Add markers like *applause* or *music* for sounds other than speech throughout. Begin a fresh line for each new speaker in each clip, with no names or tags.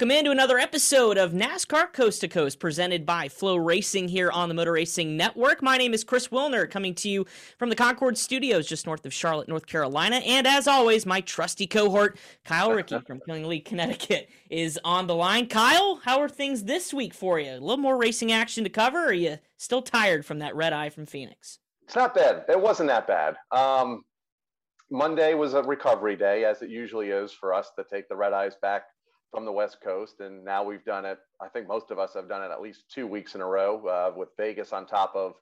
Welcome into another episode of NASCAR Coast to Coast presented by FloRacing here on the Motor Racing Network. My name is Chris Wilner coming to you from the Concord Studios just north of Charlotte, North Carolina. And as always, my trusty cohort, Kyle Rickey from *laughs* Killingly, Connecticut, is on the line. Kyle, how are things this week for you? A little more racing action to cover, or are you still tired from that red eye from Phoenix?
It's not bad. It wasn't that bad. Um, Monday was a recovery day, as it usually is for us to take the red eyes back from the West Coast, and now we've done it. I think most of us have done it at least two weeks in a row uh, with Vegas on top of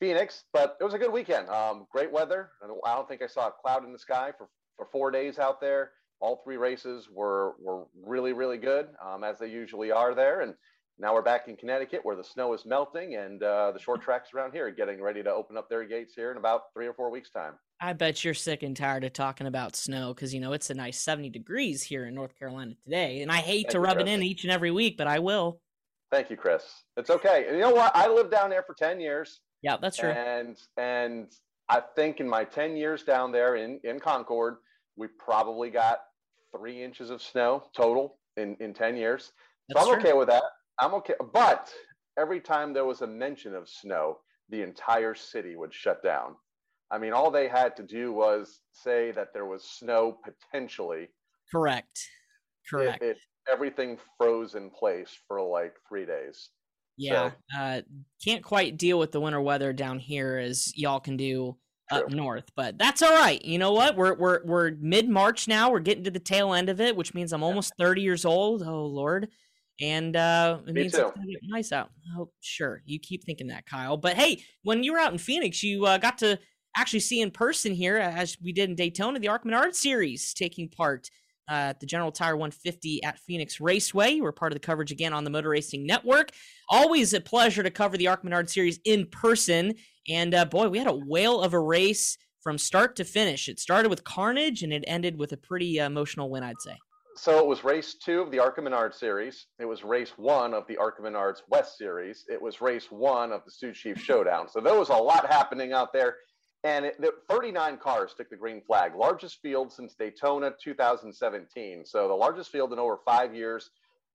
Phoenix. But it was a good weekend. Um, great weather. I don't think I saw a cloud in the sky for, for four days out there. All three races were were really really good, um, as they usually are there. And now we're back in Connecticut where the snow is melting and uh, the short tracks around here are getting ready to open up their gates here in about three or four weeks' time.
I bet you're sick and tired of talking about snow because you know it's a nice 70 degrees here in North Carolina today, and I hate Thank to rub Chris. it in each and every week, but I will.
Thank you, Chris. It's okay. And you know what? I lived down there for 10 years.
Yeah, that's true.
And and I think in my 10 years down there in in Concord, we probably got three inches of snow total in in 10 years. That's so I'm true. okay with that. I'm okay. But every time there was a mention of snow, the entire city would shut down. I mean, all they had to do was say that there was snow potentially.
Correct. Correct. It, it,
everything froze in place for like three days.
Yeah. So, uh, can't quite deal with the winter weather down here as y'all can do up true. north, but that's all right. You know what? We're we're we're mid March now. We're getting to the tail end of it, which means I'm almost 30 years old. Oh Lord and uh, it
Me
means
too.
it's nice out. Oh, sure, you keep thinking that, Kyle. But hey, when you were out in Phoenix, you uh, got to actually see in person here, as we did in Daytona, the ARCA Menard Series taking part uh, at the General Tire 150 at Phoenix Raceway. Were part of the coverage again on the Motor Racing Network. Always a pleasure to cover the ARCA Menard Series in person. And uh, boy, we had a whale of a race from start to finish. It started with carnage and it ended with a pretty emotional win, I'd say
so it was race two of the ARCA Menard series. It was race one of the ARCA Menards West series. It was race one of the Sioux Chief Showdown. So there was a lot happening out there. And it, the 39 cars took the green flag, largest field since Daytona 2017. So the largest field in over five years.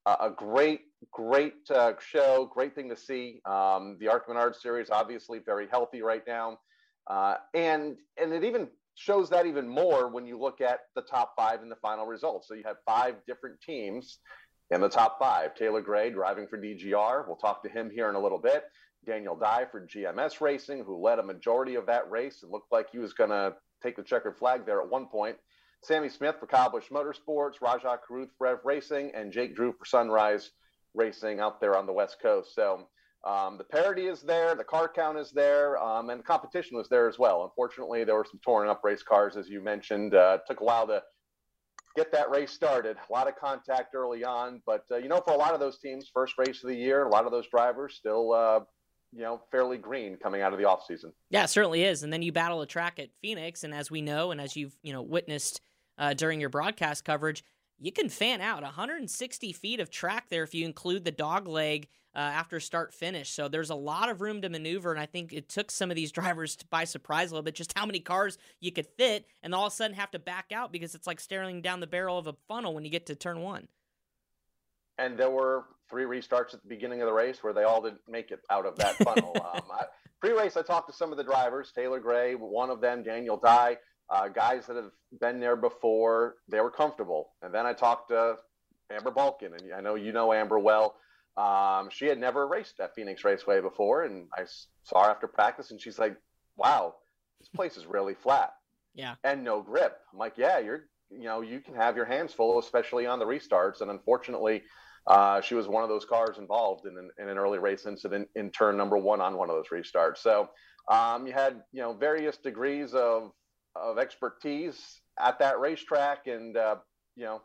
Uh, a great, great uh, show, great thing to see. Um, the ARCA Menard series, obviously very healthy right now. Uh, and and it even shows that even more when you look at the top five in the final results. So you have five different teams in the top five. Taylor Gray driving for DGR. We'll talk to him here in a little bit. Daniel Dye for GMS Racing, who led a majority of that race and looked like he was going to take the checkered flag there at one point. Sammy Smith for Busch Motorsports, Rajah Caruth for Rev Racing, and Jake Drew for Sunrise Racing out there on the West Coast. So um, the parity is there, the car count is there, um, and the competition was there as well. Unfortunately, there were some torn up race cars, as you mentioned. Uh, took a while to get that race started. A lot of contact early on, but uh, you know, for a lot of those teams, first race of the year, a lot of those drivers still, uh, you know, fairly green coming out of the off season.
Yeah, it certainly is. And then you battle a track at Phoenix, and as we know, and as you've you know witnessed uh, during your broadcast coverage, you can fan out 160 feet of track there if you include the dog leg uh, after start finish. So there's a lot of room to maneuver, and I think it took some of these *laughs* drivers to by surprise a little bit just how many cars you could fit, and all of a sudden have to back out because it's like staring down the barrel of a funnel when you get to turn one.
And there were three restarts at the beginning of the race where they all didn't make it out of that funnel. *laughs* um, I, pre-race, I talked to some of the drivers, Taylor Gray, one of them, Daniel Dye, uh, guys that have been there before. They were comfortable. And then I talked to Amber Balcaen, and I know you know Amber well. Um, she had never raced at Phoenix Raceway before, and I saw her after practice, and she's like, "Wow, this place is really flat."
Yeah.
And no grip. I'm like, "Yeah, you're you know, you can have your hands full, especially on the restarts. And unfortunately, uh, she was one of those cars involved in an, in an, early race incident in turn number one on one of those restarts. So um, you had, you know, various degrees of, of expertise at that racetrack. And, uh, you know,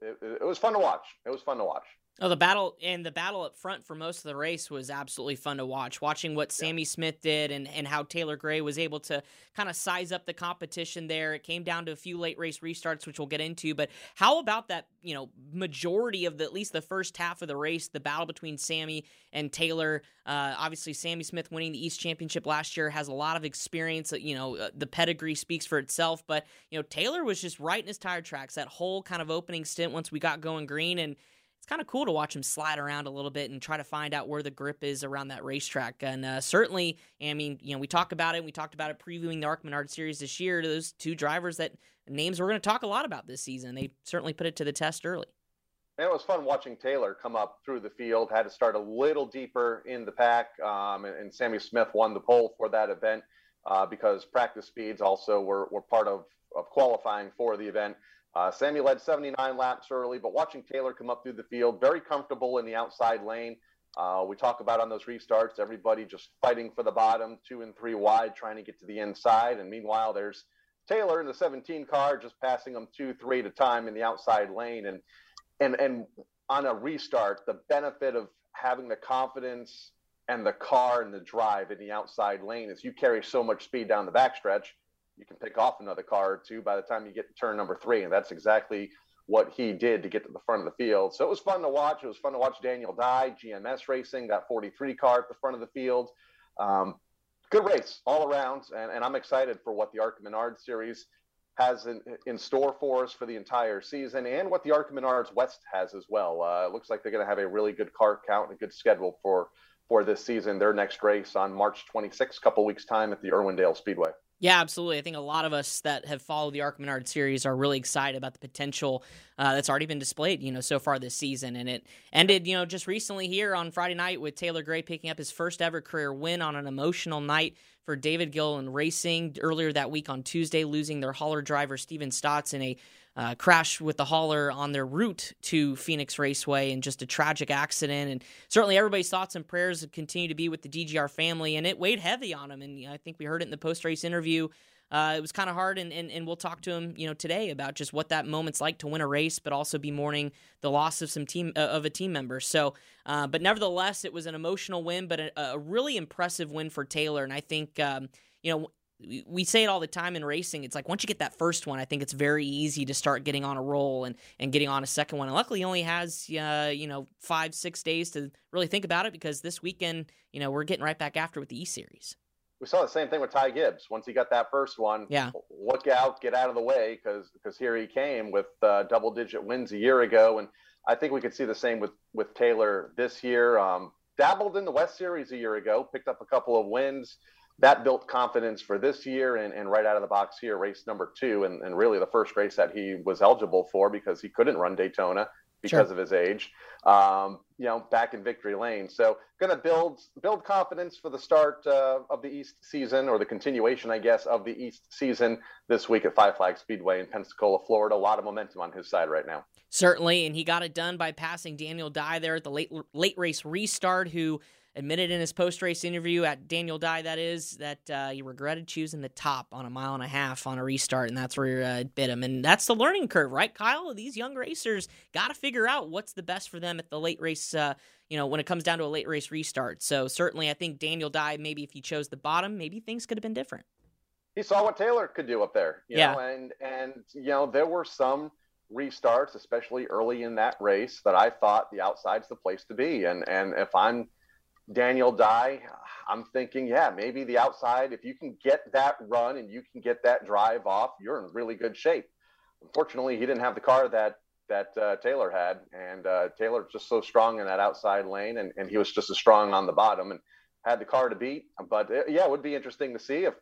it, it was fun to watch. It was fun to watch.
Oh, the battle and the battle up front for most of the race was absolutely fun to watch. Watching what Sammy Smith did and, and how Taylor Gray was able to kind of size up the competition there. It came down to a few late race restarts, which we'll get into. But how about that, you know, majority of the, at least the first half of the race, the battle between Sammy and Taylor? Uh, obviously, Sammy Smith winning the East Championship last year has a lot of experience. You know, uh, the pedigree speaks for itself. But, you know, Taylor was just right in his tire tracks that whole kind of opening stint once we got going green. And, it's kind of cool to watch him slide around a little bit and try to find out where the grip is around that racetrack. And uh, certainly, I mean, you know, we talk about it. We talked about it previewing the ARCA Menard series this year. Those two drivers that names we're going to talk a lot about this season. They certainly put it to the test early.
And it was fun watching Taylor come up through the field. Had to start a little deeper in the pack, um, and, and, Sammy Smith won the pole for that event uh, because practice speeds also were, were part of, of qualifying for the event. Uh, Sammy led 79 laps early, but watching Taylor come up through the field, very comfortable in the outside lane. Uh, we talk about on those restarts, everybody just fighting for the bottom, two and three wide, trying to get to the inside. And meanwhile, there's Taylor in the 17 car, just passing them two, three at a time in the outside lane. And and and on a restart, the benefit of having the confidence and the car and the drive in the outside lane is you carry so much speed down the backstretch you can pick off another car or two by the time you get to turn number three. And that's exactly what he did to get to the front of the field. So it was fun to watch. It was fun to watch Daniel Dye, GMS Racing, that 43 car at the front of the field. Um, good race all around. And, and I'm excited for what the ARCA Menard series has in, in, store for us for the entire season and what the ARCA Menards West has as well. Uh, it looks like they're going to have a really good car count and a good schedule for, for this season. Their next race on March 26th, couple weeks time at the Irwindale Speedway.
Yeah, absolutely. I think a lot of us that have followed the ARCA Menard series are really excited about the potential uh, that's already been displayed, you know, so far this season. And it ended, you know, just recently here on Friday night with Taylor Gray picking up his first ever career win on an emotional night for David Gilliland Racing. Earlier that week on Tuesday, losing their hauler driver Steven Stotts in a uh, crash with the hauler on their route to Phoenix Raceway and just a tragic accident. And certainly everybody's thoughts and prayers continue to be with the DGR family. And it weighed heavy on him. And I think we heard it in the post race interview. Uh, it was kind of hard, and, and, and we'll talk to him, you know, today about just what that moment's like to win a race, but also be mourning the loss of some team uh, of a team member. So, uh, but nevertheless, it was an emotional win, but a, a really impressive win for Taylor. And I think, um, you know, we say it all the time in racing. It's like once you get that first one, I think it's very easy to start getting on a roll and, and getting on a second one. And luckily, he only has uh, you know five six days to really think about it because this weekend, you know, we're getting right back after with the E Series.
We saw the same thing with Ty Gibbs. Once he got that first one,
yeah,
look out, get out of the way because because here he came with uh, double digit wins a year ago, and I think we could see the same with with Taylor this year. Um, dabbled in the West Series a year ago, picked up a couple of wins that built confidence for this year and, and right out of the box here, race number two, and, and really the first race that he was eligible for because he couldn't run Daytona because sure. of his age. Um, you know, back in victory lane. So, going to build build confidence for the start uh, of the East season, or the continuation, I guess, of the East season this week at Five Flag Speedway in Pensacola, Florida. A lot of momentum on his side right now.
Certainly, and he got it done by passing Daniel Dye there at the late late race restart, who admitted in his post race interview at Daniel Dye, that is, that uh, he regretted choosing the top on a mile and a half on a restart, and that's where uh, it bit him. And that's the learning curve, right, Kyle? These young racers got to figure out what's the best for them at the late race. Uh, you know, when it comes down to a late race restart. So certainly, I think Daniel Dye, maybe if he chose the bottom, maybe things could have been different.
He saw what Taylor could do up there, yeah. Know, and and you know there were some restarts, especially early in that race, that I thought the outside's the place to be. And and if I'm Daniel Dye, I'm thinking, yeah, maybe the outside, if you can get that run and you can get that drive off, you're in really good shape. Unfortunately, he didn't have the car that that uh, Taylor had, and uh, Taylor just so strong in that outside lane, and, and he was just as strong on the bottom and had the car to beat. But uh, yeah, it would be interesting to see if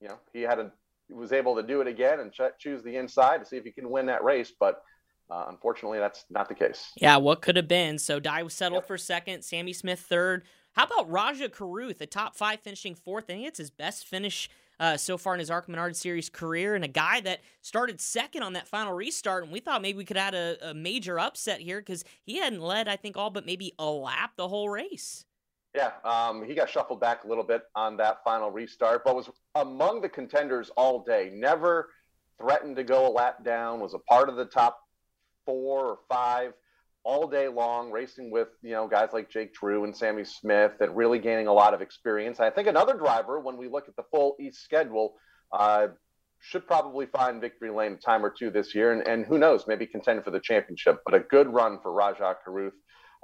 you know he had a was able to do it again and ch- choose the inside to see if he can win that race. But uh, unfortunately, that's not the case.
Yeah, what could have been? So Dye was settled yep. for second, Sammy Smith third. How about Rajah Caruth, the top five finishing fourth? I think it's his best finish uh, so far in his ARCA Menard Series career, and a guy that started second on that final restart. And we thought maybe we could add a, a major upset here because he hadn't led, I think, all but maybe a lap the whole race.
Yeah, um, he got shuffled back a little bit on that final restart, but was among the contenders all day. Never threatened to go a lap down. Was a part of the top four or five all day long, racing with you know guys like Jake Drew and Sammy Smith, and really gaining a lot of experience. I think another driver, when we look at the full East schedule, uh, should probably find victory lane a time or two this year, and, and who knows, maybe contend for the championship. But a good run for Rajah Caruth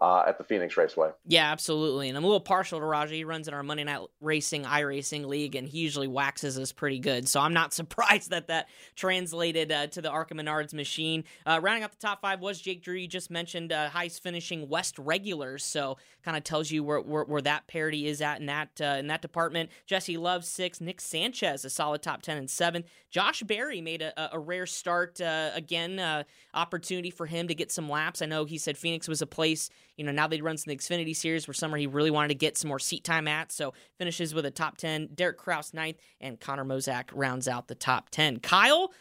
uh, at the Phoenix Raceway.
Yeah, absolutely. And I'm a little partial to Rajah. He runs in our Monday Night Racing iRacing League, and he usually waxes us pretty good. So I'm not *laughs* surprised that that translated uh, to the ARCA Menards machine. Uh, rounding out the top five was Jake Drew. You just mentioned uh, highest finishing West regulars, so kind of tells you where, where, where that parity is at in that uh, in that department. Jesse Love six, Nick Sanchez a solid top ten and seventh. Josh Berry made a, a rare start uh, again. Uh, opportunity for him to get some laps. I know he said Phoenix was a place you know, now they run some the Xfinity Series where summer he really wanted to get some more seat time at. So finishes with a top 10. Derek Kraus ninth, and Connor Mosack rounds out the top 10. Kyle,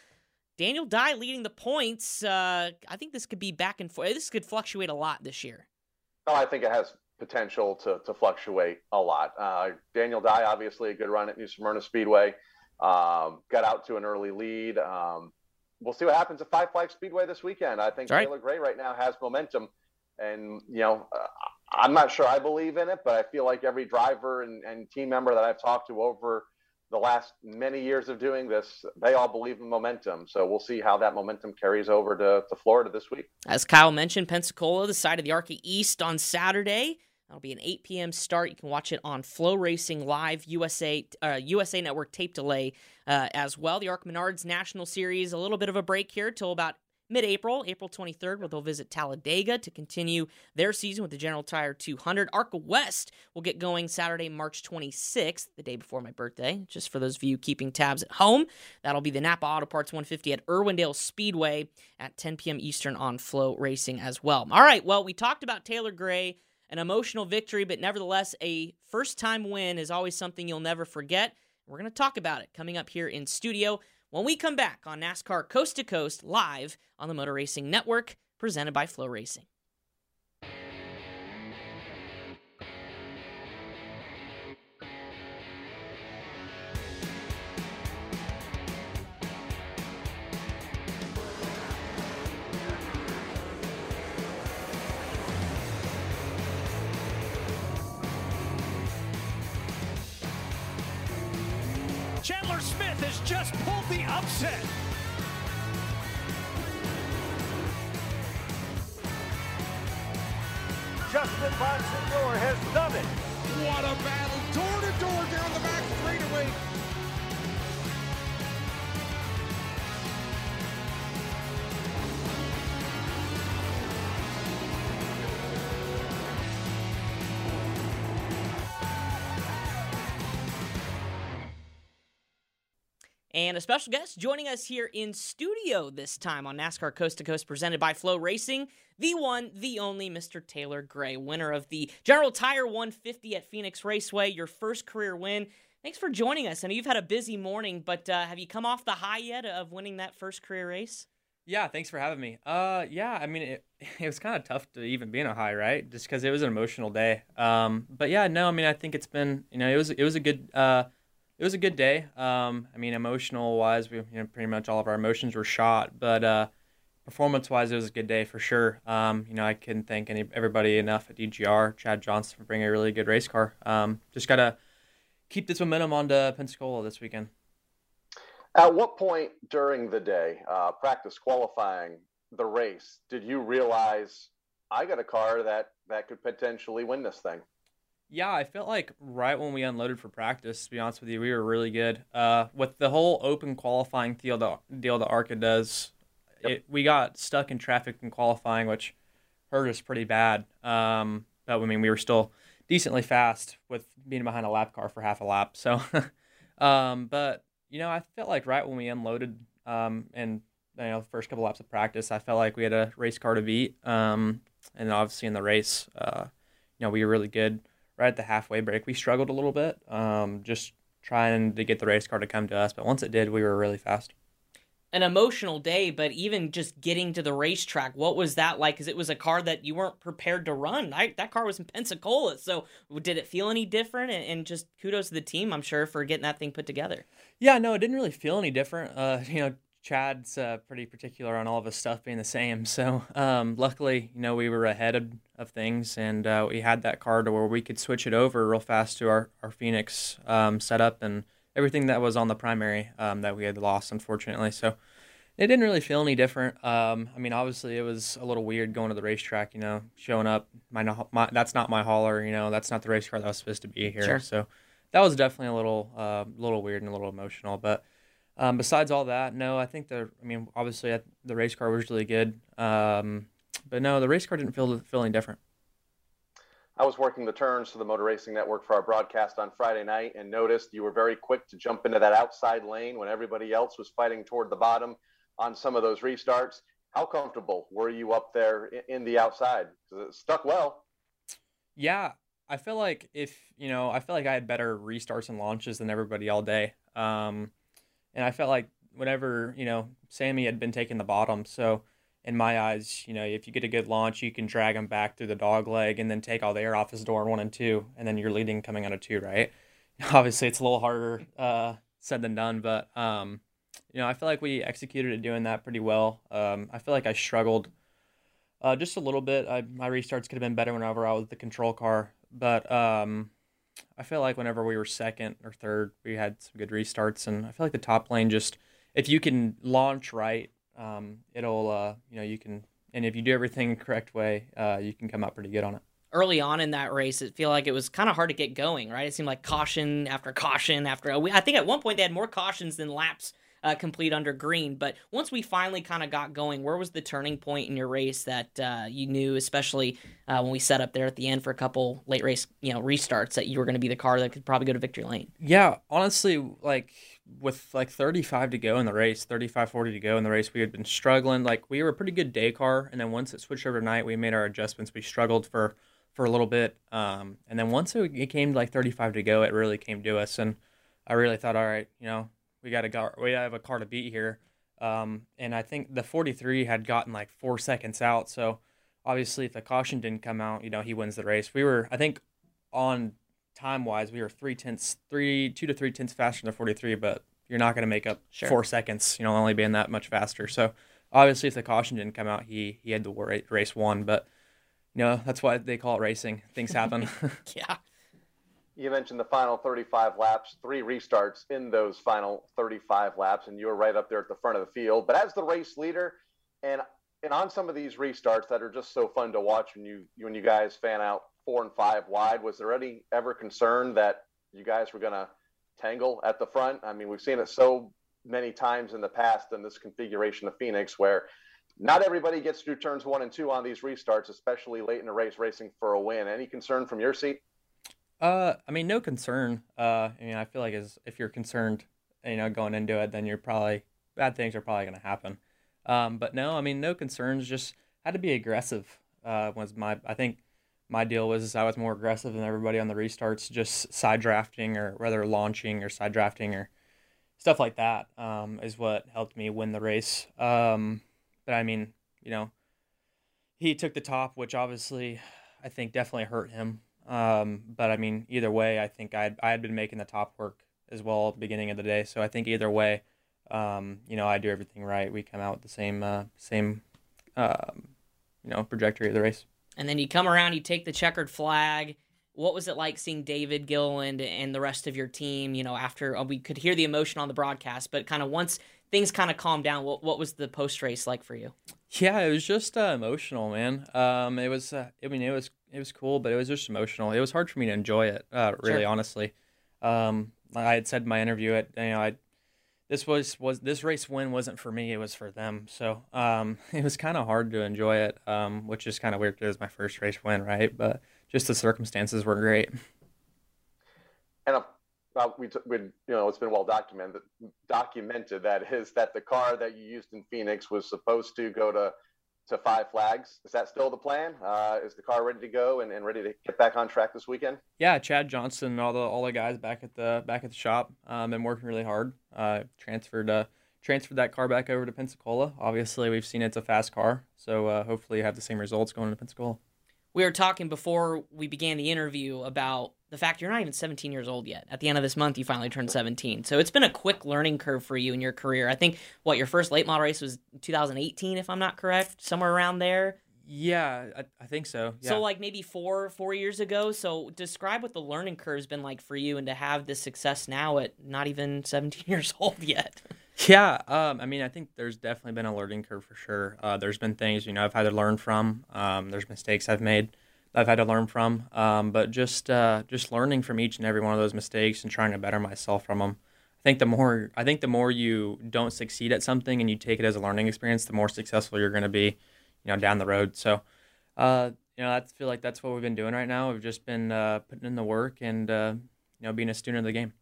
Daniel Dye leading the points. Uh, I think this could be back and forth. This could fluctuate a lot this year.
Oh, I think it has potential to, to fluctuate a lot. Uh, Daniel Dye, obviously a good run at New Smyrna Speedway. Um, got out to an early lead. Um, we'll see what happens at Five Flags Speedway this weekend. I think Taylor Gray right now has momentum and, you know, uh, I'm not sure I believe in it, but I feel like every driver and, and team member that I've talked to over the last many years of doing this, they all believe in momentum. So we'll see how that momentum carries over to, to Florida this week.
As Kyle mentioned, Pensacola, the side of the ARCA East on Saturday. That'll be an 8 p.m. start. You can watch it on FloRacing Live, USA uh, USA Network tape delay uh, as well. The ARCA Menards National Series, a little bit of a break here till about mid April, April 23rd, where they'll visit Talladega to continue their season with the General Tire 200. ARCA West will get going Saturday, March 26th, the day before my birthday, just for those of you keeping tabs at home. That'll be the Napa Auto Parts 150 at Irwindale Speedway at 10 p.m. Eastern on FloRacing as well. All right, well, we talked about Taylor Gray. An emotional victory, but nevertheless, a first time win is always something you'll never forget. We're going to talk about it coming up here in studio when we come back on NASCAR Coast to Coast live on the Motor Racing Network, presented by FloRacing.
Chandler
And a special guest joining us here in studio this time on NASCAR Coast to Coast, presented by FloRacing. the one, the only Mr. Taylor Gray, winner of the General Tire 150 at Phoenix Raceway, your first career win. Thanks for joining us. I know you've had a busy morning, but uh, have you come off the high yet of winning that first career race?
Yeah, thanks for having me. Uh, yeah, I mean, it, *laughs* it was kind of tough to even be in a high, right? Just because it was an emotional day. Um, but yeah, no, I mean, I think it's been, you know, it was it was a good. Uh, it was a good day. Um, I mean, emotional wise, we you know pretty much all of our emotions were shot, but uh, performance wise, it was a good day for sure. Um, you know, I couldn't thank any everybody enough at DGR, Chad Johnson for bringing a really good race car. Um, just gotta keep this momentum on to Pensacola this weekend.
At what point during the day, uh, practice qualifying the race, did you realize I got a car that that could potentially win this thing?
Yeah, I felt like right when we unloaded for practice, to be honest with you, we were really good. Uh, with the whole open qualifying deal that, deal that ARCA does, yep. it, we got stuck in traffic in qualifying, which hurt us pretty bad. Um, but I mean, we were still decently fast with being behind a lap car for half a lap. So, *laughs* um, but you know, I felt like right when we unloaded um, and you know the first couple laps of practice, I felt like we had a race car to beat. Um, and obviously in the race, uh, you know, we were really good right at the halfway break, we struggled a little bit. Um, just trying to get the race car to come to us. But once it did, we were really fast.
An emotional day, but even just getting to the racetrack, what was that like? Because it was a car that you weren't prepared to run. I, that car was in Pensacola, so did it feel any different? And, and, just kudos to the team, I'm sure, for getting that thing put together.
Yeah, no, it didn't really feel any different. Uh, *laughs* you know, Chad's uh, pretty particular on all of his stuff being the same. So um, luckily, you know, we were ahead of, of things, and uh, we had that car to where we could switch it over real fast to our our Phoenix um, setup and everything that was on the primary um, that we had lost, unfortunately. So it didn't really feel any different. Um, I mean, obviously, it was a little weird going to the racetrack. You know, showing up, my, my that's not my hauler. You know, that's not the race car that was supposed to be here.
Sure.
So that was definitely a little uh, little weird and a little emotional, but. Um, besides all that, no, I think the, I mean, obviously the race car was really good. Um, but no, the race car didn't feel, feel any different.
I was working the turns for the Motor Racing Network for our broadcast on Friday night and noticed you were very quick to jump into that outside lane when everybody else was fighting toward the bottom on some of those restarts. How comfortable were you up there in the outside? Because it stuck well.
Yeah, I feel like if, you know, I feel like I had better restarts and launches than everybody all day. Um, and I felt like whenever you know Sammy had been taking the bottom, so in my eyes, you know, if you get a good launch, you can drag him back through the dog leg and then take all the air off his door one and two, and then you're leading coming out of two, right? *laughs* Obviously, it's a little harder uh, said than done, but um, you know, I feel like we executed at doing that pretty well. Um, I feel like I struggled uh, just a little bit. I, my restarts could have been better whenever I was the control car, but um, I feel like whenever we were second or third, we had some good restarts, and I feel like the top lane just if you can launch right, um, it'll uh, you know you can, and if you do everything correct way, uh, you can come out pretty good on it.
Early on in that race, it feel like it was kind of hard to get going, right? It seemed like caution after caution after. I think at one point they had more cautions than laps uh, complete under green. But once we finally kind of got going, where was the turning point in your race that uh, you knew, especially uh, when we set up there at the end for a couple late race, you know, restarts, that you were going to be the car that could probably go to victory lane?
Yeah, honestly, like with like 35 to go in the race, 35, 40 to go in the race, we had been struggling. Like we were a pretty good day car, and then once it switched over to night, we made our adjustments. We struggled for for a little bit, um, and then once it, it came to like 35 to go, it really came to us, and I really thought, all right, you know, we got a car, we have a car to beat here. Um, and I think the 43 had gotten like four seconds out. So obviously, if the caution didn't come out, you know, he wins the race. We were, I think, on time wise, we were three tenths, three, two to three tenths faster than the 43, but you're not going to make up sure. four seconds, you know, only being that much faster. So obviously, if the caution didn't come out, he he had the race won. But you know, that's why they call it racing. Things happen. *laughs*
yeah
you mentioned the final 35 laps, three restarts in those final 35 laps, and you were right up there at the front of the field. But as the race leader, and and on some of these restarts that are just so fun to watch when you when you guys fan out four and five wide, was there any ever concern that you guys were going to tangle at the front? I mean, we've seen it so many times in the past in this configuration of Phoenix where not everybody gets through turns one and two on these restarts, especially late in the race, racing for a win. Any concern from your seat?
Uh, I mean, no concern. Uh, I mean, I feel like as if you're concerned, you know, going into it, then you're probably bad things are probably going to happen. Um, but no, I mean, no concerns. Just had to be aggressive. Uh, was my I think my deal was I was more aggressive than everybody on the restarts, just side drafting or rather launching or side drafting or stuff like that um, is what helped me win the race. Um, but I mean, you know, he took the top, which obviously I think definitely hurt him. Um, but I mean, either way, I think I I had been making the top work as well at the beginning of the day. So I think either way, um, you know, I do everything right. We come out with the same uh, same um, you know trajectory of the race.
And then you come around, you take the checkered flag. What was it like seeing David Gilliland and the rest of your team? You know, after uh, we could hear the emotion on the broadcast, but kind of once things kind of calmed down, what what was the post race like for you?
Yeah, it was just uh, emotional, man. Um, it was. Uh, I mean, it was it was cool, but it was just emotional. It was hard for me to enjoy it. Uh, really, sure. honestly. Um, I had said in my interview, it you know, I this was was this race win wasn't for me. It was for them. So um, *laughs* it was kind of hard to enjoy it, um, which is kind of weird. It was my first race win, right? But just the circumstances were great.
And uh, we, we, you know, it's been well documented. Documented that is that the car that you used in Phoenix was supposed to go to to Five Flags. Is that still the plan? Uh, is the car ready to go and, and ready to get back on track this weekend?
Yeah, Chad Johnson and all the all the guys back at the back at the shop um, been working really hard. Uh, transferred uh, transferred that car back over to Pensacola. Obviously, we've seen it's a fast car, so uh, hopefully, have the same results going to Pensacola.
We were talking before we began the interview about the fact you're not even 17 years old yet. At the end of this month, you finally turned 17. So it's been a quick learning curve for you in your career. I think what your first late model race was 2018, if I'm not correct, somewhere around there.
Yeah, I, I think so. Yeah.
So like maybe four four years ago. So describe what the learning curve's been like for you, and to have this success now at not even 17 *laughs* years old yet.
Yeah, um, I mean, I think there's definitely been a learning curve for sure. Uh, there's been things you know I've had to learn from. Um, there's mistakes I've made I've had to learn from. Um, but just uh, just learning from each and every one of those mistakes and trying to better myself from them. I think the more I think the more you don't succeed at something and you take it as a learning experience, the more successful you're going to be, you know, down the road. So, uh, you know, I feel like that's what we've been doing right now. We've just been uh, putting in the work and uh, you know being a student of the game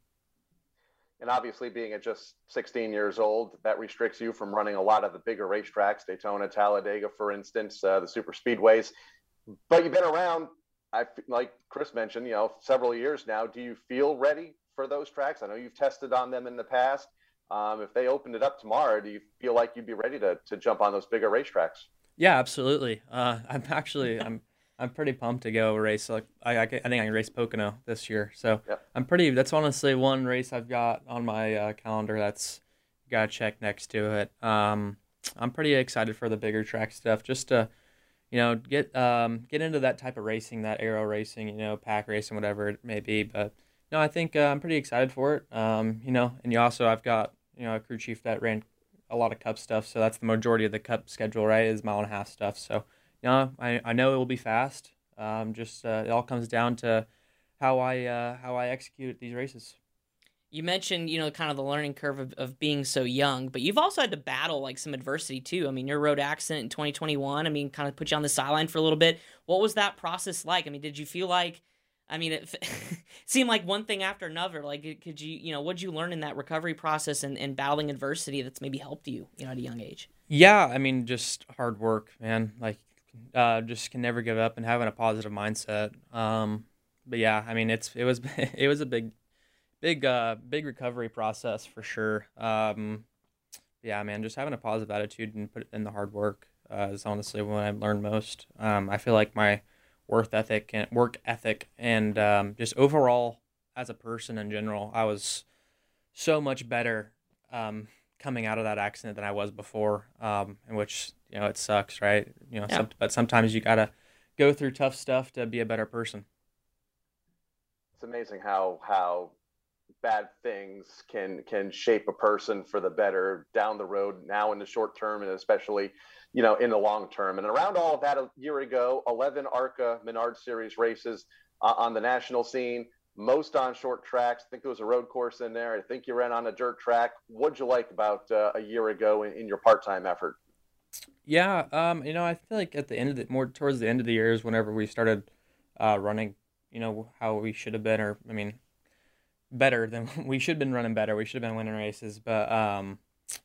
and obviously being at just 16 years old that restricts you from running a lot of the bigger racetracks daytona talladega for instance uh, the super speedways but you've been around i like chris mentioned you know several years now do you feel ready for those tracks i know you've tested on them in the past um, if they opened it up tomorrow do you feel like you'd be ready to, to jump on those bigger racetracks
yeah absolutely uh, *laughs* i'm actually i'm I'm pretty pumped to go race. Like I, I, I think I can race Pocono this year, so yep. I'm pretty. That's honestly one race I've got on my uh, calendar. That's got to check next to it. Um, I'm pretty excited for the bigger track stuff, just to you know get um, get into that type of racing, that aero racing, you know, pack racing, whatever it may be. But no, I think uh, I'm pretty excited for it. Um, you know, and you also I've got you know a crew chief that ran a lot of cup stuff, so that's the majority of the cup schedule, right? Is mile and a half stuff, so you know, I, I know it will be fast. Um, just uh, it all comes down to how I uh, how I execute these races.
You mentioned, you know, kind of the learning curve of, of being so young, but you've also had to battle like some adversity too. I mean, your road accident in 2021, I mean, kind of put you on the sideline for a little bit. What was that process like? I mean, did you feel like, I mean, it *laughs* seemed like one thing after another. Like, could you, you know, what did you learn in that recovery process and, and battling adversity that's maybe helped you, you know, at a young age?
Yeah, I mean, just hard work, man. Like, uh, just can never give up and having a positive mindset. Um, but yeah, I mean, it's it was *laughs* it was a big, big uh, big recovery process for sure. Um, yeah, man, just having a positive attitude and put in the hard work uh, is honestly what I've learned most. Um, I feel like my work ethic and work ethic and um, just overall as a person in general, I was so much better um, coming out of that accident than I was before. Um, in which you know it sucks, right? You know, yeah. some, but sometimes you gotta go through tough stuff to be a better person.
It's amazing how how bad things can can shape a person for the better down the road now in the short term and especially you know in the long term and around all of that a year ago 11 arca menard series races uh, on the national scene most on short tracks. I think there was a road course in there. I think you ran on a dirt track. What'd you like about uh, a year ago in, in your part-time effort?
Yeah, um, you know, I feel like at the end of the more towards the end of the years, whenever we started uh, running, you know, how we should have been, or I mean, better than *laughs* we should have been running better. We should have been winning races, but um,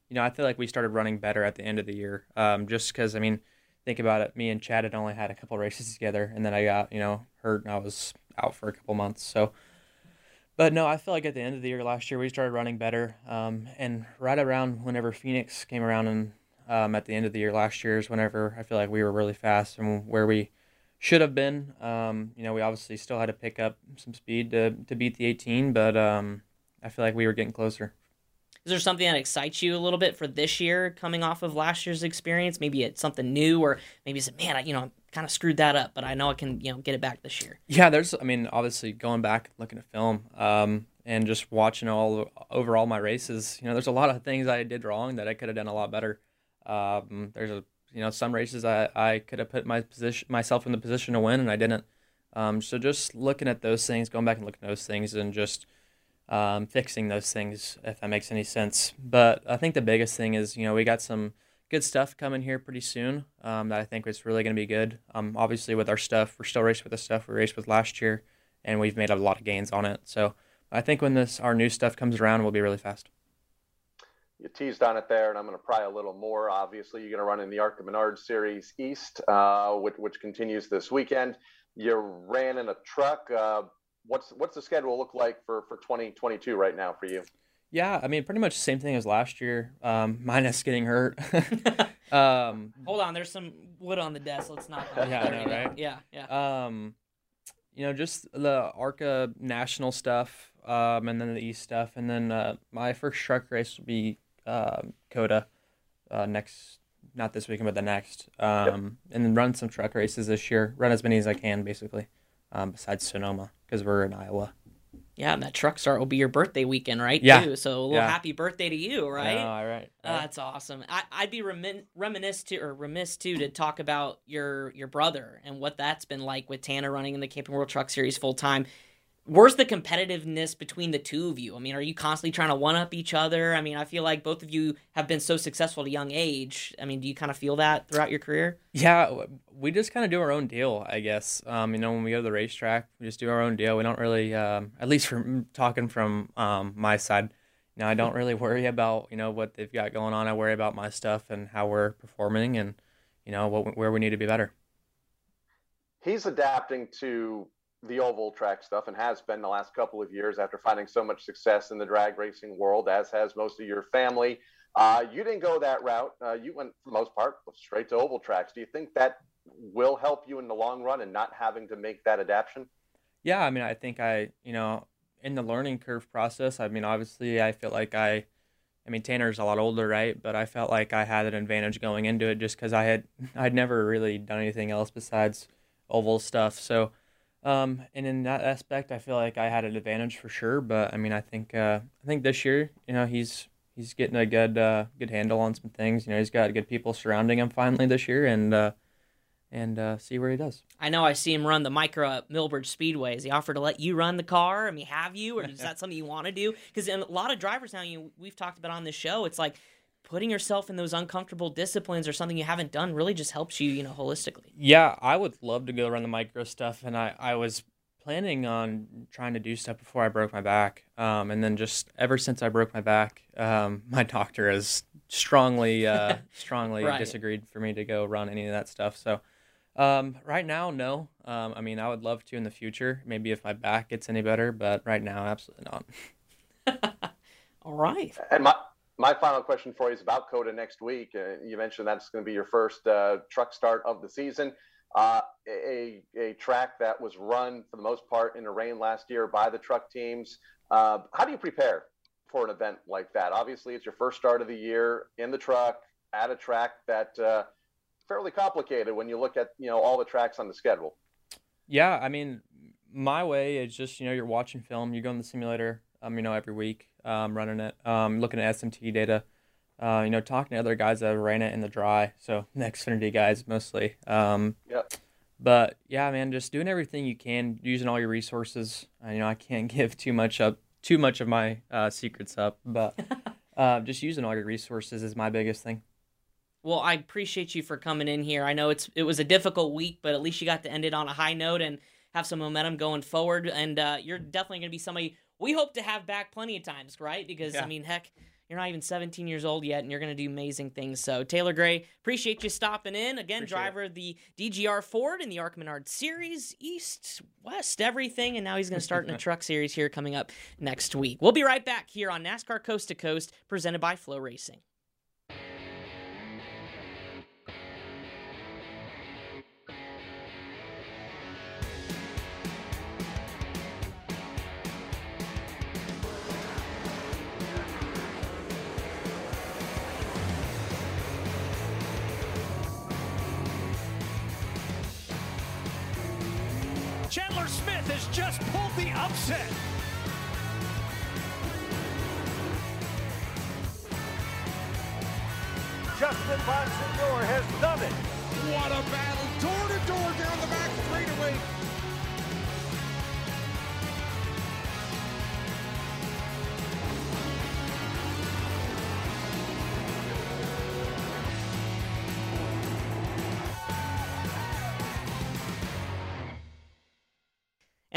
you know, I feel like we started running better at the end of the year. Um, just because I mean, think about it, me and Chad had only had a couple races together, and then I got you know hurt, and I was out for a couple months. So, but no, I feel like at the end of the year last year we started running better, um, and right around whenever Phoenix came around and um, at the end of the year last year is whenever I feel like we were really fast and where we should have been. Um, you know, we obviously still had to pick up some speed to to beat the 18, but um, I feel like we were getting closer.
Is there something that excites you a little bit for this year, coming off of last year's experience? Maybe it's something new, or maybe it's man, I, you know, I kind of screwed that up, but I know I can you know get it back this year.
Yeah, there's I mean obviously going back looking at film um, and just watching all over all my races, you know, there's a lot of things I did wrong that I could have done a lot better. Um, there's a you know some races I, I could have put my position myself in the position to win and I didn't. Um, so just looking at those things, going back and looking at those things, and just um, fixing those things if that makes any sense. But I think the biggest thing is you know we got some good stuff coming here pretty soon um, that I think is really going to be good. Um, obviously, with our stuff, we're still racing with the stuff we raced with last year, and we've made a lot of gains on it. So I think when this our new stuff comes around, we'll be really fast.
You teased on it there, and I'm going to pry a little more. Obviously, you're going to run in the ARCA Menard Series East, uh, which, which, continues this weekend. You ran in a truck. Uh, what's what's the schedule look like for for 2022 right now for you?
Yeah, I mean, pretty much the same thing as last year, um, *laughs* minus getting hurt. *laughs*
um, Hold on, there's some wood on the desk. Let's not. *laughs*
Yeah, I know, right?
Yeah, yeah.
Um, you know, just the ARCA national stuff, um, and then the East stuff, and then uh, my first truck race will be uh, COTA uh, next, not this weekend, but the next, um, yep. and then run some truck races this year. Run as many as I can, basically, um, besides Sonoma, because we're in Iowa.
Yeah, and that truck start will be your birthday weekend, right?
Yeah.
Too. So a little
yeah.
happy birthday to you, right?
Yeah, all right.
Uh, that's awesome. I, would be remin- reminiscent to, or remiss too to talk about your your brother and what that's been like with Tanner running in the Camping World Truck Series full time where's the competitiveness between the two of you? I mean, are you constantly trying to one up each other? I mean, I feel like both of you have been so successful at a young age. I mean, do you kind of feel that throughout your career?
Yeah, we just kind of do our own deal, I guess. Um, you know, when we go to the racetrack, we just do our own deal. We don't really, um, at least from *laughs* talking from um, my side, you know, I don't really worry about you know what they've got going on. I worry about my stuff and how we're performing, and you know what where we need to be better.
He's adapting to the oval track stuff and has been the last couple of years after finding so much success in the drag racing world, as has most of your family. Uh, you didn't go that route. Uh, you went, for the most part, straight to oval tracks. Do you think that will help you in the long run and not having to make that adaptation?
Yeah, I mean, I think I, you know, in the learning curve process, I mean, obviously, I feel like I, I mean, Tanner's a lot older, right? But I felt like I had an advantage going into it just because I had, *laughs* I'd never really done anything else besides oval stuff. So, um, and in that aspect, I feel like I had an advantage for sure. But I mean, I think uh, I think this year, you know, he's he's getting a good uh, good handle on some things. You know, he's got good people surrounding him finally this year, and uh, and uh, see where he does.
I know I see him run the micro at Millbridge Speedway. Is he offered to let you run the car? I mean, have you, or is *laughs* that something you want to do? Because a lot of drivers now, you we've talked about on this show, it's like putting yourself in those uncomfortable disciplines or something you haven't done really just helps you, you know, holistically.
Yeah, I would love to go run the micro stuff, and I I was planning on trying to do stuff before I broke my back, um, and then just ever since I broke my back, um, *laughs* my doctor has strongly uh, *laughs* strongly right. disagreed for me to go run any of that stuff. So. Um, right now, no. Um, I mean, I would love to in the future, maybe if my back gets any better, but right now, absolutely
not. *laughs* All right.
And my my final question for you is about COTA next week. Uh, you mentioned that's going to be your first uh, truck start of the season. Uh, a, a track that was run for the most part in the rain last year by the truck teams. Uh, how do you prepare for an event like that? Obviously, it's your first start of the year in the truck at a track that uh, fairly complicated when you look at you know all the tracks on the schedule.
Yeah, I mean, my way is just you know you're watching film, you go in the simulator, um, you know, every week, um, running it, um, looking at SMT data, uh, you know, talking to other guys that ran it in the dry. So *laughs* the Xfinity guys mostly. Um,
yep.
But yeah, man, just doing everything you can, using all your resources. Uh, you know, I can't *laughs* give too much up, too much of my uh, secrets up, but *laughs* uh, just using all your resources is my biggest thing.
Well, I appreciate you for coming in here. I know it's it was a difficult week, but at least you got to end it on a high note and have some momentum going forward. And uh, you're definitely going to be somebody we hope to have back plenty of times, right? Because yeah. I mean, heck, you're not even 17 years old yet, and you're going to do amazing things. So Taylor Gray, appreciate you stopping in again. Appreciate driver of the DGR Ford in the ARCA Menard Series, East, West, everything, and now he's going to start in a *laughs* truck series here coming up next week. We'll be right back here on NASCAR Coast to Coast, presented by FloRacing.
Chandler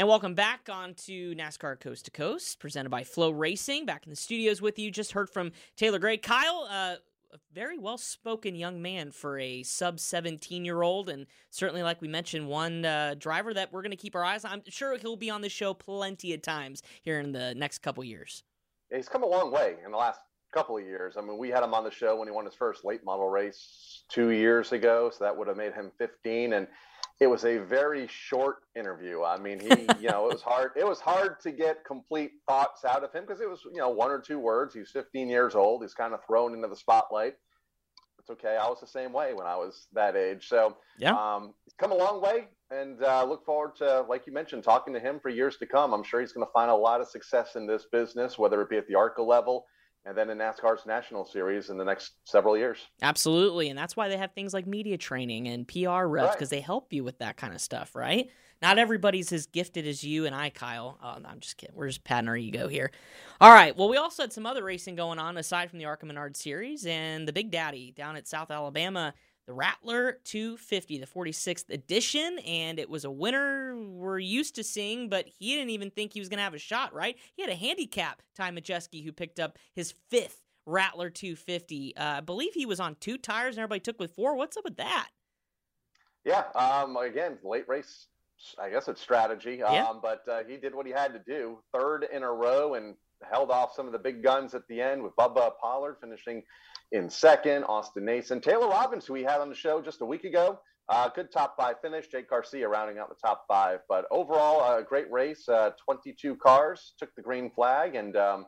And welcome back on to NASCAR Coast to Coast, presented by FloRacing. Back in the studios with you. Just heard from Taylor Gray. Kyle, uh, a very well spoken young man for a sub 17 year old. And certainly, like we mentioned, one uh, driver that we're going to keep our eyes on. I'm sure he'll be on the show plenty of times here in the next couple years.
He's come a long way in the last couple of years. I mean, we had him on the show when he won his first late model race two years ago. So that would have made him 15. And it was a very short interview. I mean, he, you know, it was hard. It was hard to get complete thoughts out of him because it was, you know, one or two words. He's 15 years old. He's kind of thrown into the spotlight. It's okay. I was the same way when I was that age. So,
yeah,
um, come a long way, and uh, look forward to, like you mentioned, talking to him for years to come. I'm sure he's going to find a lot of success in this business, whether it be at the ARCA level and then in NASCAR's national series in the next several years.
Absolutely. And that's why they have things like media training and PR reps because right. they help you with that kind of stuff, right? Not everybody's as gifted as you and I, Kyle. Oh, no, I'm just kidding. We're just patting our ego here. All right. Well, we also had some other racing going on aside from the ARCA Menard series and the Big Daddy down at South Alabama the Rattler 250, the 46th edition, and it was a winner we're used to seeing, but he didn't even think he was going to have a shot, right? He had a handicap, Ty Majeski, who picked up his fifth Rattler 250. Uh, I believe he was on two tires and everybody took with four. What's up with that?
Yeah, um, again, late race, I guess it's strategy, um,
yeah.
but uh, he did what he had to do. Third in a row and held off some of the big guns at the end with Bubba Pollard finishing in second. Austin Nason, Taylor Robbins, who we had on the show just a week ago, uh, good top five finish. Jake Garcia rounding out the top five. But overall, a great race. Uh, 22 cars took the green flag, and um,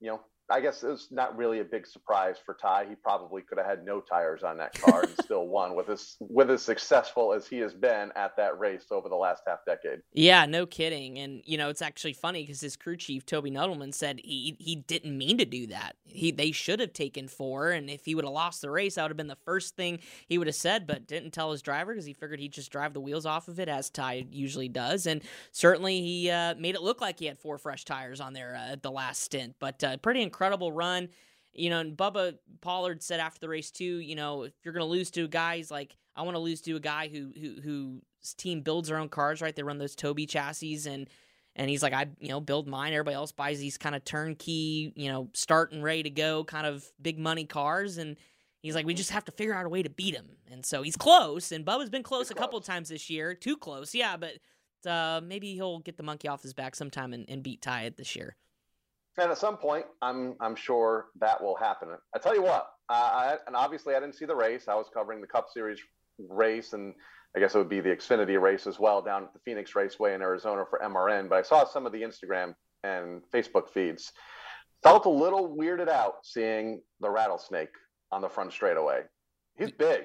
you know I guess it was not really a big surprise for Ty. He probably could have had no tires on that car and still won with as with as successful as he has been at that race over the last half decade.
Yeah, no kidding. And you know, it's actually funny because his crew chief Toby Nudelman said he he didn't mean to do that. He they should have taken four, and if he would have lost the race, that would have been the first thing he would have said. But didn't tell his driver because he figured he'd just drive the wheels off of it as Ty usually does. And certainly he uh, made it look like he had four fresh tires on there uh, at the last stint. But uh, pretty incredible run. You know, and Bubba Pollard said after the race too. You know, if you're going to lose to a guy, he's like, I want to lose to a guy who who whose team builds their own cars. Right, they run those Toby chassis and. And he's like, I, you know, build mine. Everybody else buys these kind of turnkey, you know, start and ready to go kind of big money cars. And he's like, we just have to figure out a way to beat him. And so he's close. And Bubba's been close a couple times this year. Too close, yeah. But uh, maybe he'll get the monkey off his back sometime and, and beat Ty this year.
And at some point, I'm I'm sure that will happen. I tell you what, uh, I, and obviously I didn't see the race. I was covering the Cup Series race, and I guess it would be the Xfinity race as well down at the Phoenix Raceway in Arizona for MRN. But I saw some of the Instagram and Facebook feeds. Felt a little weirded out seeing the rattlesnake on the front straightaway. He's big.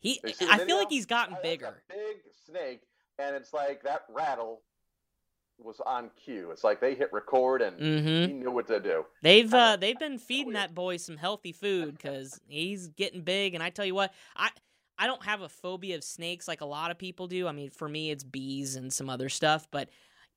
He, I feel like he's gotten bigger.
big snake, and it's like that rattle was on cue. It's like they hit record and
mm-hmm.
he knew what to do.
They've uh, they've been *laughs* feeding that boy some healthy food because he's getting big. And I tell you what, I I don't have a phobia of snakes like a lot of people do. I mean, for me, it's bees and some other stuff. But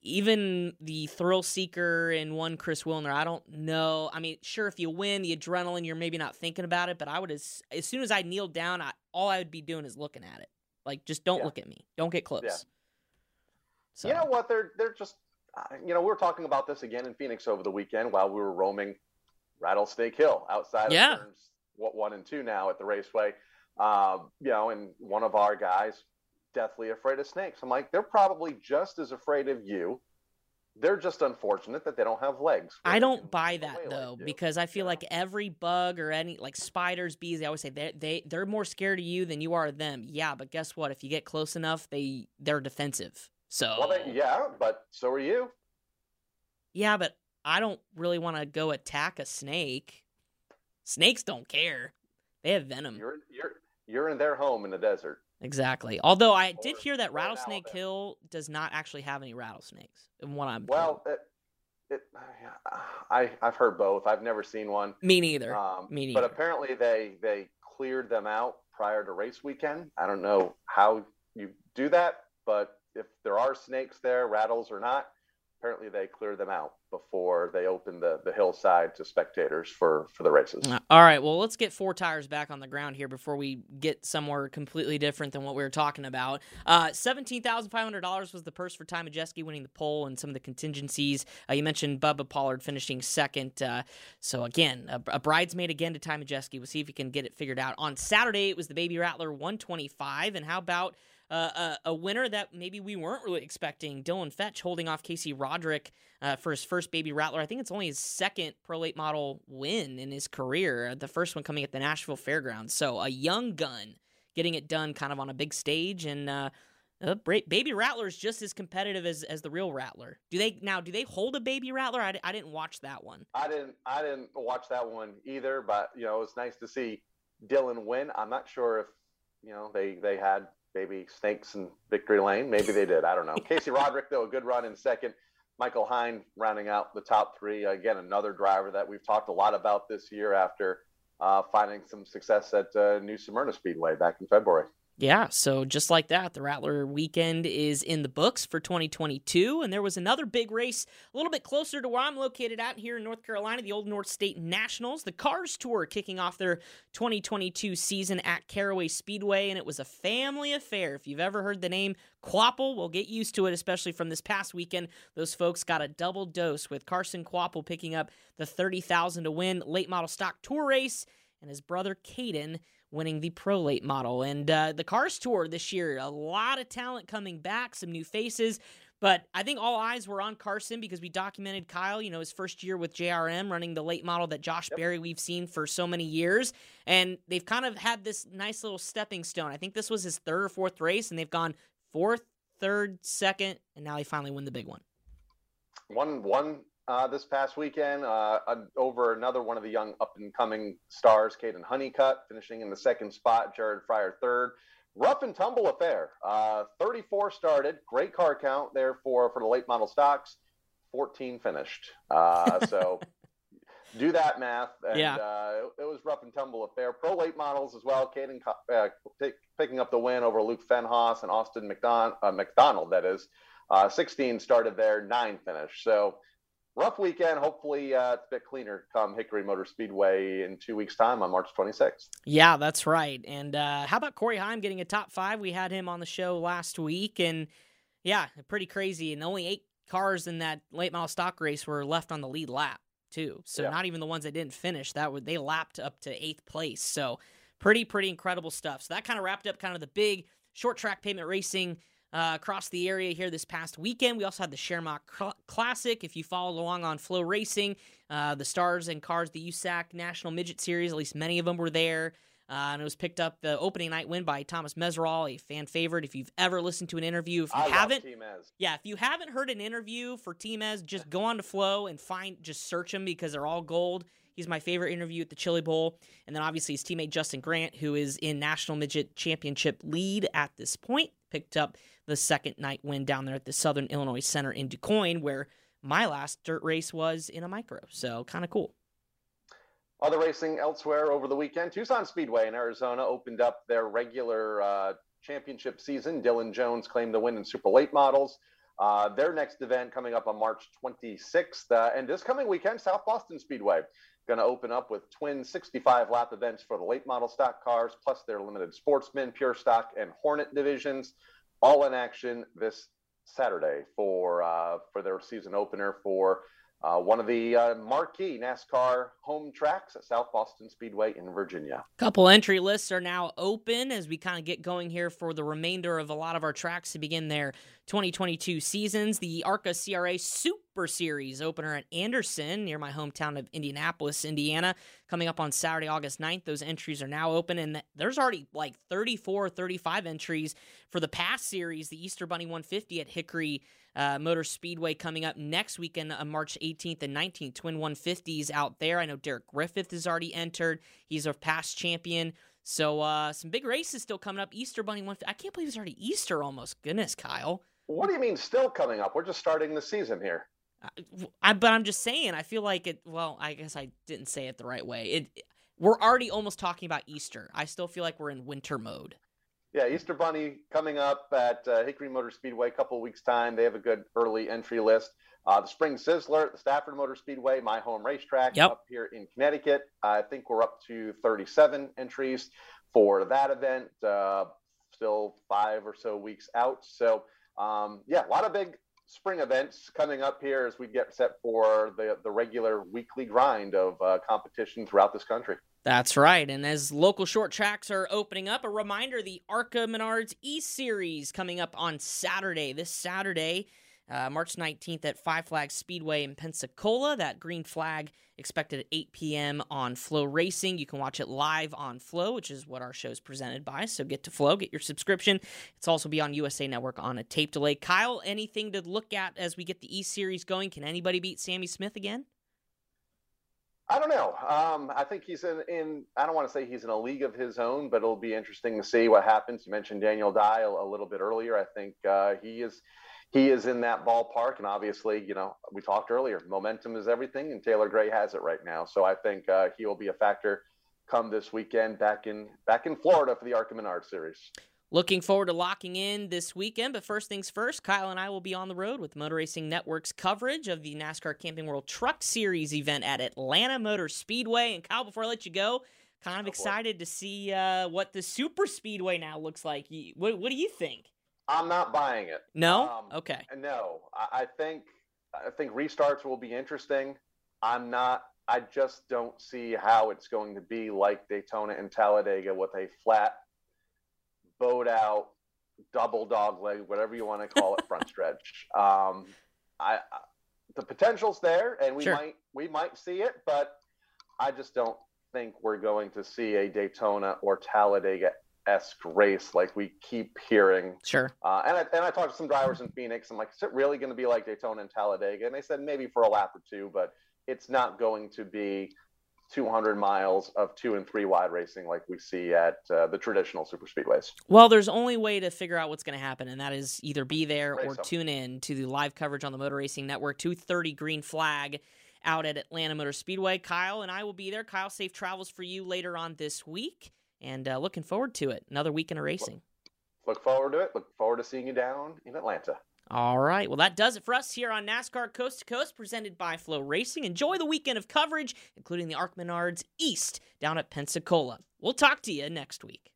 even the thrill seeker and one Chris Wilner, I don't know. I mean, sure, if you win the adrenaline, you're maybe not thinking about it. But I would as as soon as I kneeled down, I, all I would be doing is looking at it. Like, just don't
Yeah.
look at me. Don't get close.
Yeah.
So
You know what? They're they're just uh, you know we were talking about this again in Phoenix over the weekend while we were roaming Rattlesnake Hill outside
Yeah.
of turns what one and two now at the raceway. Um, you know, and one of our guys deathly afraid of snakes. I'm like, they're probably just as afraid of you. They're just unfortunate that they don't have legs.
I don't buy that though
like
because I feel
Yeah.
like every bug or any like spiders, bees, they always say they they they're more scared of you than you are of them. Yeah, but guess what? If you get close enough, they they're defensive. So
Well, they, yeah, but so are you.
yeah, but I don't really want to go attack a snake. Snakes don't care. They have venom.
You're you're you're in their home in the desert.
Exactly. Although I did hear that Rattlesnake Hill does not actually have any rattlesnakes. And what I'm
Well, it, it, I I've heard both. I've never seen one.
me neither.
Um,
Me
but apparently they they cleared them out prior to race weekend. I don't know how you do that, but if there are snakes there, rattles or not, apparently they clear them out before they open the, the hillside to spectators for, for the races.
Uh, all right, well, let's get four tires back on the ground here before we get somewhere completely different than what we were talking about. Uh, $17,500 was the purse for Ty Majeski winning the pole and some of the contingencies. Uh, you mentioned Bubba Pollard finishing second. Uh, so, again, a, a, bridesmaid again to Ty Majeski. We'll see if he can get it figured out. On Saturday, it was the Baby Rattler 125. And how about uh, a, winner that maybe we weren't really expecting. Dylan Fetcho holding off Casey Roderick uh, for his first baby rattler. I think it's only his second pro late model win in his career. The first one coming at the Nashville Fairgrounds. So a young gun getting it done kind of on a big stage and. Uh, uh, baby Rattler is just as competitive as, as the real Rattler. Do they now? Do they hold a Baby Rattler? I, I didn't watch that one.
I didn't. I didn't watch that one either. But you know, it was nice to see Dylan win. I'm not sure if you know they they had maybe Snakes and Victory Lane. Maybe they did. I don't know. *laughs* Casey Roderick, though, a good run in second. Michael Hinde rounding out the top three. Again, another driver that we've talked a lot about this year after uh, finding some success at uh, New Smyrna Speedway back in February.
Yeah, so just like that, the Rattler weekend is in the books for 2022. And there was another big race a little bit closer to where I'm located at here in North Carolina, the Old North State Nationals. The Cars Tour kicking off their 2022 season at Caraway Speedway, and it was a family affair. If you've ever heard the name Kvapil, we'll get used to it, especially from this past weekend. Those folks got a double dose with Carson Kvapil picking up the 30,000 to win late model stock tour race, and his brother Caden winning the Pro Late model. And uh, the Cars Tour this year, a lot of talent coming back, some new faces. But I think all eyes were on Carson because we documented Kyle, you know, his first year with JRM running the late model that Josh yep. Berry we've seen for so many years. And they've kind of had this nice little stepping stone. I think this was his third or fourth race, and they've gone fourth, third, second, and now they finally win the big one.
One one uh, this past weekend uh, over another one of the young up and coming stars, Caden Honeycutt, finishing in the second spot, Jared Fryar third. Rough and tumble affair. Uh, 34 started, great car count there for, for the late model stocks. 14 finished. Uh, *laughs* so do that math. And,
yeah.
Uh, it, was rough and tumble affair. Pro late models as well. Caden uh, t- picking up the win over Luke Fenhaus and Austin McDon- McDonald, that is. 16 started there, nine finished. So rough weekend. Hopefully, uh, it's a bit cleaner come Hickory Motor Speedway in two weeks' time on March 26th.
Yeah, that's right. And uh, how about Corey Heim getting a top five? We had him on the show last week, and yeah, pretty crazy. And only eight cars in that late mile stock race were left on the lead lap too. So yeah. not even the ones that didn't finish that would they lapped up to eighth place. So pretty pretty incredible stuff. So that kind of wrapped up kind of the big short track pavement racing uh, across the area here this past weekend. We also had the Shamrock Classic. If you followed along on FloRacing, uh, the Stars and Cars, the USAC National Midget Series, at least many of them were there. Uh, and it was picked up the opening night win by Thomas Meseraull, a fan favorite. If you've ever listened to an interview, if you
I
haven't, yeah, if you haven't heard an interview for Team Ez, just go on to Flow and find, just search them because they're all gold. He's my favorite interview at the Chili Bowl. And then obviously his teammate Justin Grant, who is in National Midget Championship lead at this point, picked up the second night win down there at the Southern Illinois Center in DuQuoin, where my last dirt race was in a micro. So kind of cool.
Other racing elsewhere over the weekend, Tucson Speedway in Arizona opened up their regular uh, championship season. Dylan Jones claimed the win in super late models. Uh, their next event coming up on March 26th. Uh, and this coming weekend, South Boston Speedway going to open up with twin 65 lap events for the late model stock cars, plus their limited sportsman, pure stock, and Hornet divisions all in action this Saturday for uh, for their season opener for uh, one of the uh, marquee NASCAR home tracks at South Boston Speedway in Virginia.
Couple entry lists are now open as we kind of get going here for the remainder of a lot of our tracks to begin their 2022 seasons. The ARCA CRA Super Series opener at Anderson near my hometown of Indianapolis, Indiana, coming up on Saturday, August 9th. Those entries are now open, and there's already like 34, 35 entries for the past series, the Easter Bunny 150 at Hickory uh, Motor Speedway coming up next weekend on March 18th and 19th. Twin 150s out there. I know Derek Griffith has already entered. He's a past champion. So uh, some big races still coming up. Easter Bunny 150. I can't believe it's already Easter almost. Goodness, Kyle.
What do you mean still coming up? We're just starting the season here.
I, but I'm just saying. I feel like it. Well, I guess I didn't say it the right way. It. We're already almost talking about Easter. I still feel like we're in winter mode.
Yeah, Easter Bunny coming up at uh, Hickory Motor Speedway a couple weeks time. They have a good early entry list. Uh, the Spring Sizzler, the Stafford Motor Speedway, my home racetrack
yep.
up here in Connecticut. I think we're up to 37 entries for that event. Uh, still five or so weeks out. So, um, yeah, a lot of big spring events coming up here as we get set for the, the regular weekly grind of uh, competition throughout this country.
That's right. And as local short tracks are opening up, a reminder the ARCA Menards E Series coming up on Saturday. This Saturday, uh, March 19th at Five Flags Speedway in Pensacola. That green flag expected at 8 p.m. on FloRacing. You can watch it live on Flow, which is what our show is presented by. So get to Flow, get your subscription. It's also be on USA Network on a tape delay. Kyle, anything to look at as we get the E Series going? Can anybody beat Sammy Smith again?
I don't know. Um, I think he's in, in, I don't want to say he's in a league of his own, but it'll be interesting to see what happens. You mentioned Daniel Dye a, little bit earlier. I think uh, he is he is in that ballpark. And obviously, you know, we talked earlier, momentum is everything, and Taylor Gray has it right now. So I think uh, he will be a factor come this weekend back in back in Florida for the ARCA Menard Series.
Looking forward to locking in this weekend, but first things first, Kyle and I will be on the road with Motor Racing Network's coverage of the NASCAR Camping World Truck Series event at Atlanta Motor Speedway. And Kyle, before I let you go, kind of oh, excited to see uh, what the Super Speedway now looks like. What, what do you think?
I'm not buying it.
No. Um, okay.
No, I, I think I think restarts will be interesting. I'm not. I just don't see how it's going to be like Daytona and Talladega with a flat boat out, double dog leg, whatever you want to call it, front stretch. *laughs* Um, I, I, the potential's there, and we
sure.
might we might see it, but I just don't think we're going to see a Daytona or Talladega esque race like we keep hearing.
Sure.
Uh, and I and I talked to some drivers in Phoenix. I'm like, is it really going to be like Daytona and Talladega? And they said maybe for a lap or two, but it's not going to be 200 miles of two and three wide racing like we see at uh, the traditional super speedways.
Well, there's only way to figure out what's going to happen, and that is either be there
Race
or tune in to the live coverage on the Motor Racing Network. 2:30 green flag out at Atlanta Motor Speedway. Kyle and I will be there. Kyle, safe travels for you later on this week, and uh, looking forward to it. Another weekend of racing.
Look forward to it. Look forward to seeing you down in Atlanta.
All right. Well, that does it for us here on NASCAR Coast to Coast, presented by FloRacing. Enjoy the weekend of coverage, including the ARCA Menards East down at Pensacola. We'll talk to you next week.